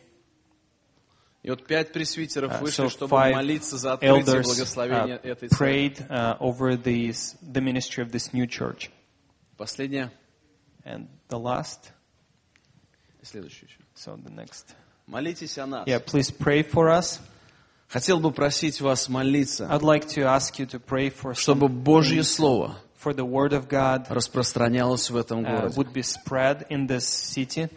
И вот пять пресвитеров Uh, вышли, so чтобы five молиться за открытие и elders благословение uh, этой церкви. prayed uh, over these, the ministry of this new church. Последнее. And the last, Еще. so the next. Молитесь о нас. Yeah, please pray for us. Хотел бы просить вас молиться, I'd like to ask you to pray for чтобы Божье Слово for the word of God распространялось в этом uh, городе. would be spread in this city.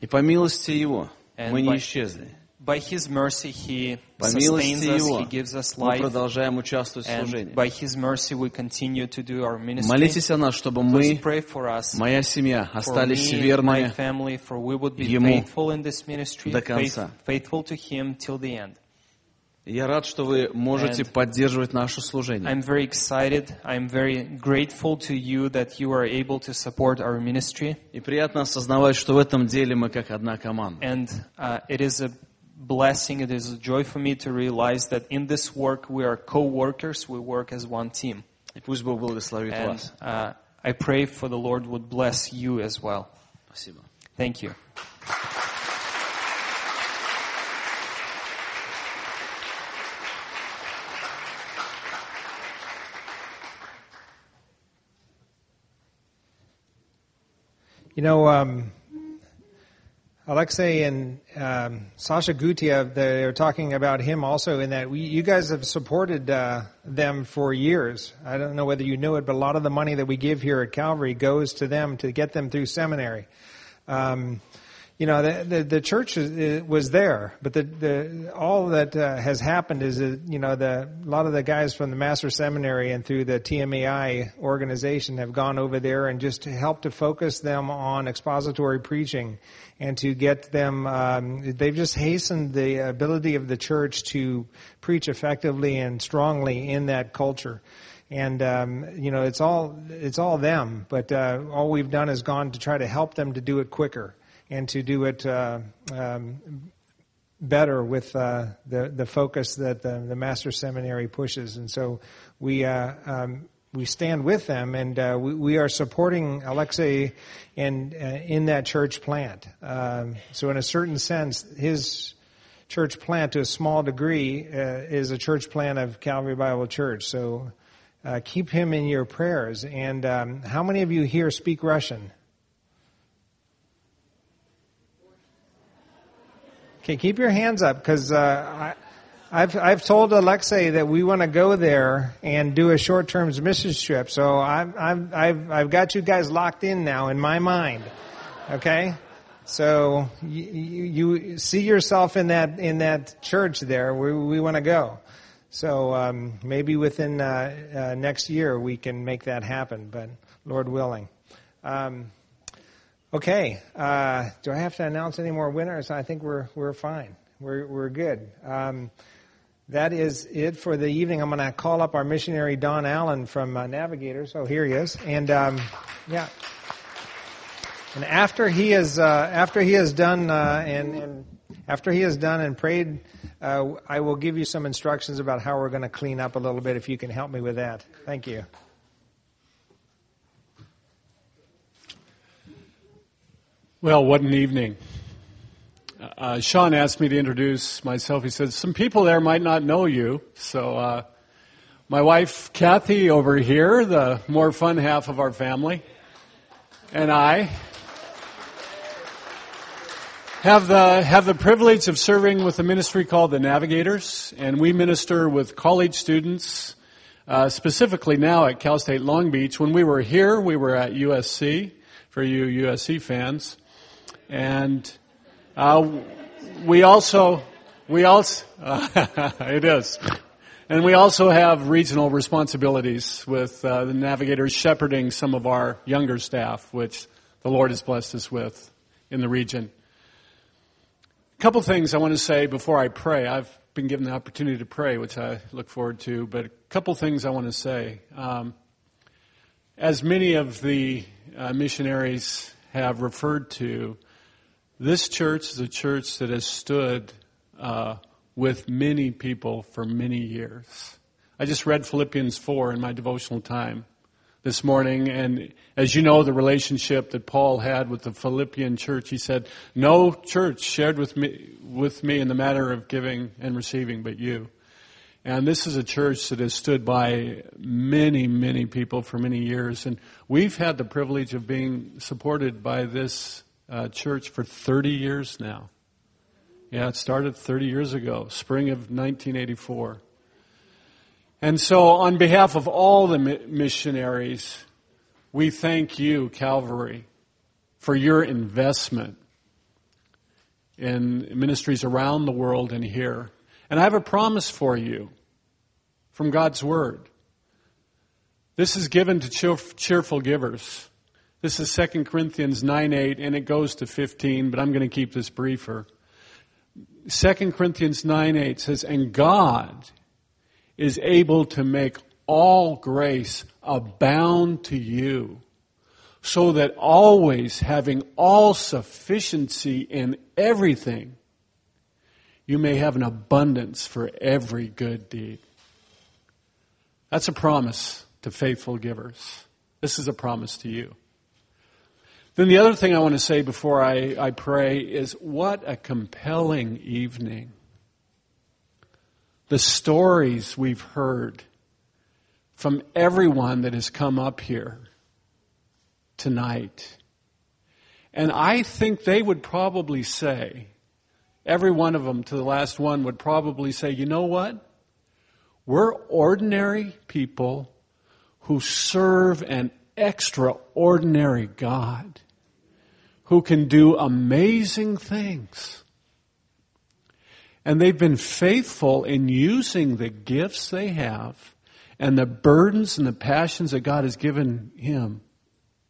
И по милости Его And мы не исчезли. By His mercy, He По sustains милости us, Его He gives us мы life, продолжаем участвовать в and служении. by His mercy, we continue to do our ministry. Молитесь о нас, чтобы Please мы, pray for us, моя семья, for остались me, my верными family, for we would be Ему faithful in this ministry, до faith, конца. faithful to Him till the end. Я рад, что вы можете And поддерживать наше служение. I'm very excited. I'm very grateful to you that you are able to support our ministry. И приятно осознавать, что в этом деле мы как одна команда. And uh, it is a blessing, it is a joy for me to realize that in this work we are co-workers, we work as one team. И пусть Бог благословит And вас. uh, I pray for the Lord would bless you as well. Спасибо. Thank you. You know, um, Alexei and um, Sasha Gurtaev, they're talking about him also in that we, you guys have supported uh, them for years. I don't know whether you knew it, but a lot of the money that we give here at Calvary goes to them to get them through seminary. Um, you know, the, the, the church is, was there, but the, the, all that uh, has happened is that, you know, the, a lot of the guys from the Master Seminary and through the TMAI organization have gone over there and just to help to focus them on expository preaching and to get them, um, they've just hastened the ability of the church to preach effectively and strongly in that culture. And um, you know it's all it's all them but uh, all we've done is gone to try to help them to do it quicker and to do it uh, um, better with uh, the the focus that the, the master seminary pushes and so we uh, um, we stand with them and uh, we, we are supporting Alexei in uh, in that church plant um, so in a certain sense his church plant to a small degree uh, is a church plant of Calvary Bible Church so uh, keep him in your prayers. And um, how many of you here speak Russian? Okay, keep your hands up because uh, I've I've told Alexei that we want to go there and do a short-term mission trip. So I've I've I've I've got you guys locked in now in my mind. Okay, So you, you, you see yourself in that in that church there. We, we want to go. So um, maybe within uh, uh, next year we can make that happen. But Lord willing. Um, okay. Uh, do I have to announce any more winners? I think we're we're fine. We're we're good. Um, that is it for the evening. I'm going to call up our missionary Don Allen from uh, Navigator. So here he is, and um, yeah. And after he is uh, after he has done uh, and, and after he has done and prayed, uh, I will give you some instructions about how we're going to clean up a little bit. If you can help me with that, thank you. Well, what an evening. Uh, Sean asked me to introduce myself. He said, Some people there might not know you. So, uh, my wife, Kathy, over here, the more fun half of our family, and I have the, have the privilege of serving with a ministry called the Navigators, and we minister with college students, uh, specifically now at Cal State Long Beach. When we were here, we were at USC, for you USC fans. And uh, we also, we also, uh, it is. And we also have regional responsibilities with uh, the navigators shepherding some of our younger staff, which the Lord has blessed us with in the region. A couple things I want to say before I pray. I've been given the opportunity to pray, which I look forward to, but a couple things I want to say. Um, as many of the uh, missionaries have referred to, this church is a church that has stood uh, with many people for many years. I just read Philippians 4 in my devotional time this morning, and as you know, the relationship that Paul had with the Philippian church, he said, No church shared with me, with me in the matter of giving and receiving but you. And this is a church that has stood by many, many people for many years. And we've had the privilege of being supported by this uh, church for 30 years now. Yeah, it started 30 years ago, spring of 1984. And so, on behalf of all the missionaries, we thank you, Calvary, for your investment in ministries around the world and here. And I have a promise for you from God's Word. This is given to cheerful givers. This is 2 Corinthians 9 8, and it goes to 15, but I'm going to keep this briefer. 2 Corinthians 9 8 says, And God is able to make all grace abound to you, so that always having all sufficiency in everything, you may have an abundance for every good deed. That's a promise to faithful givers. This is a promise to you. Then the other thing I want to say before I, I pray is what a compelling evening. The stories we've heard from everyone that has come up here tonight. And I think they would probably say, every one of them to the last one would probably say, you know what? We're ordinary people who serve an extraordinary God who can do amazing things. And they've been faithful in using the gifts they have and the burdens and the passions that God has given him,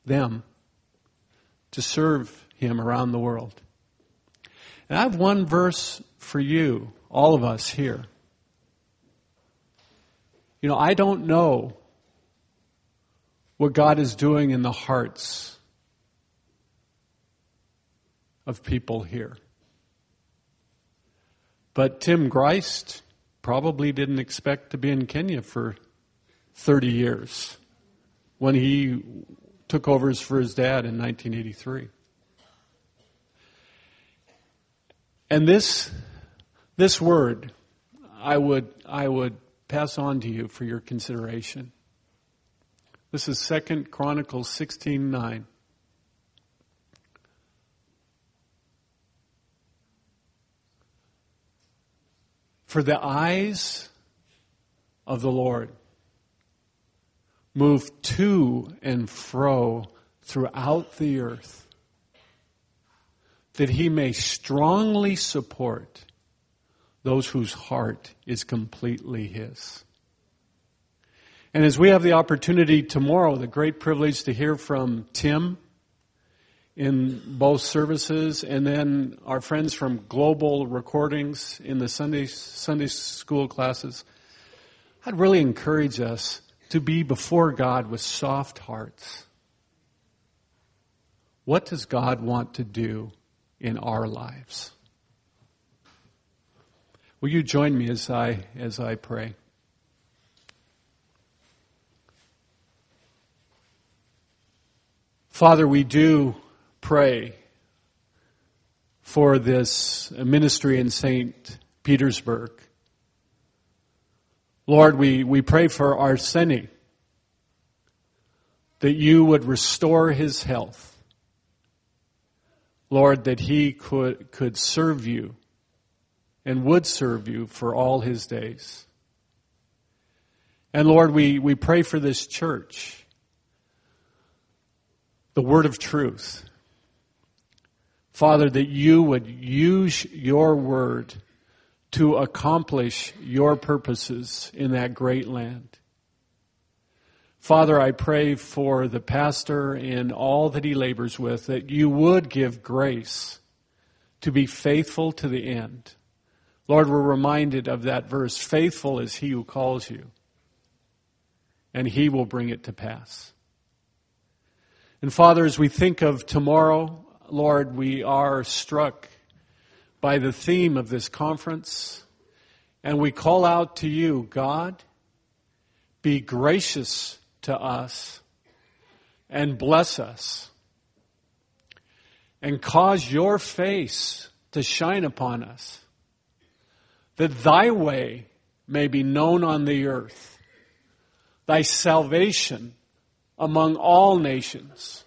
them, to serve him around the world. And I have one verse for you, all of us here. You know, I don't know what God is doing in the hearts of people here. But Tim Greist probably didn't expect to be in Kenya for 30 years when he took over for his dad in 1983. And this, this word, I would, I would pass on to you for your consideration. This is Second Chronicles 16:9. For the eyes of the Lord move to and fro throughout the earth that he may strongly support those whose heart is completely his. And as we have the opportunity tomorrow, the great privilege to hear from Tim in both services and then our friends from Global Recordings in the Sunday, Sunday school classes, I'd really encourage us to be before God with soft hearts. What does God want to do in our lives? Will you join me as I, as I pray? Father, we do pray for this ministry in St. Petersburg. Lord, we, we pray for Arseny, that you would restore his health. Lord, that he could, could serve you and would serve you for all his days. And Lord, we, we pray for this church, the word of truth. Father, that you would use your word to accomplish your purposes in that great land. Father, I pray for the pastor and all that he labors with that you would give grace to be faithful to the end. Lord, we're reminded of that verse faithful is he who calls you, and he will bring it to pass. And Father, as we think of tomorrow, Lord, we are struck by the theme of this conference, and we call out to you, God, be gracious to us and bless us and cause your face to shine upon us, that thy way may be known on the earth, thy salvation among all nations.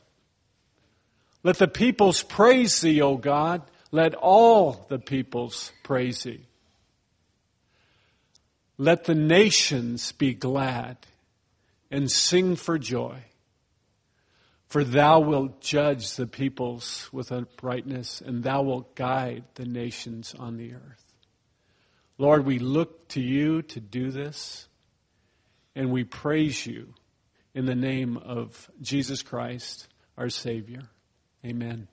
Let the peoples praise thee, O God. Let all the peoples praise thee. Let the nations be glad and sing for joy. For thou wilt judge the peoples with uprightness, and thou wilt guide the nations on the earth. Lord, we look to you to do this, and we praise you in the name of Jesus Christ, our Savior. Amen.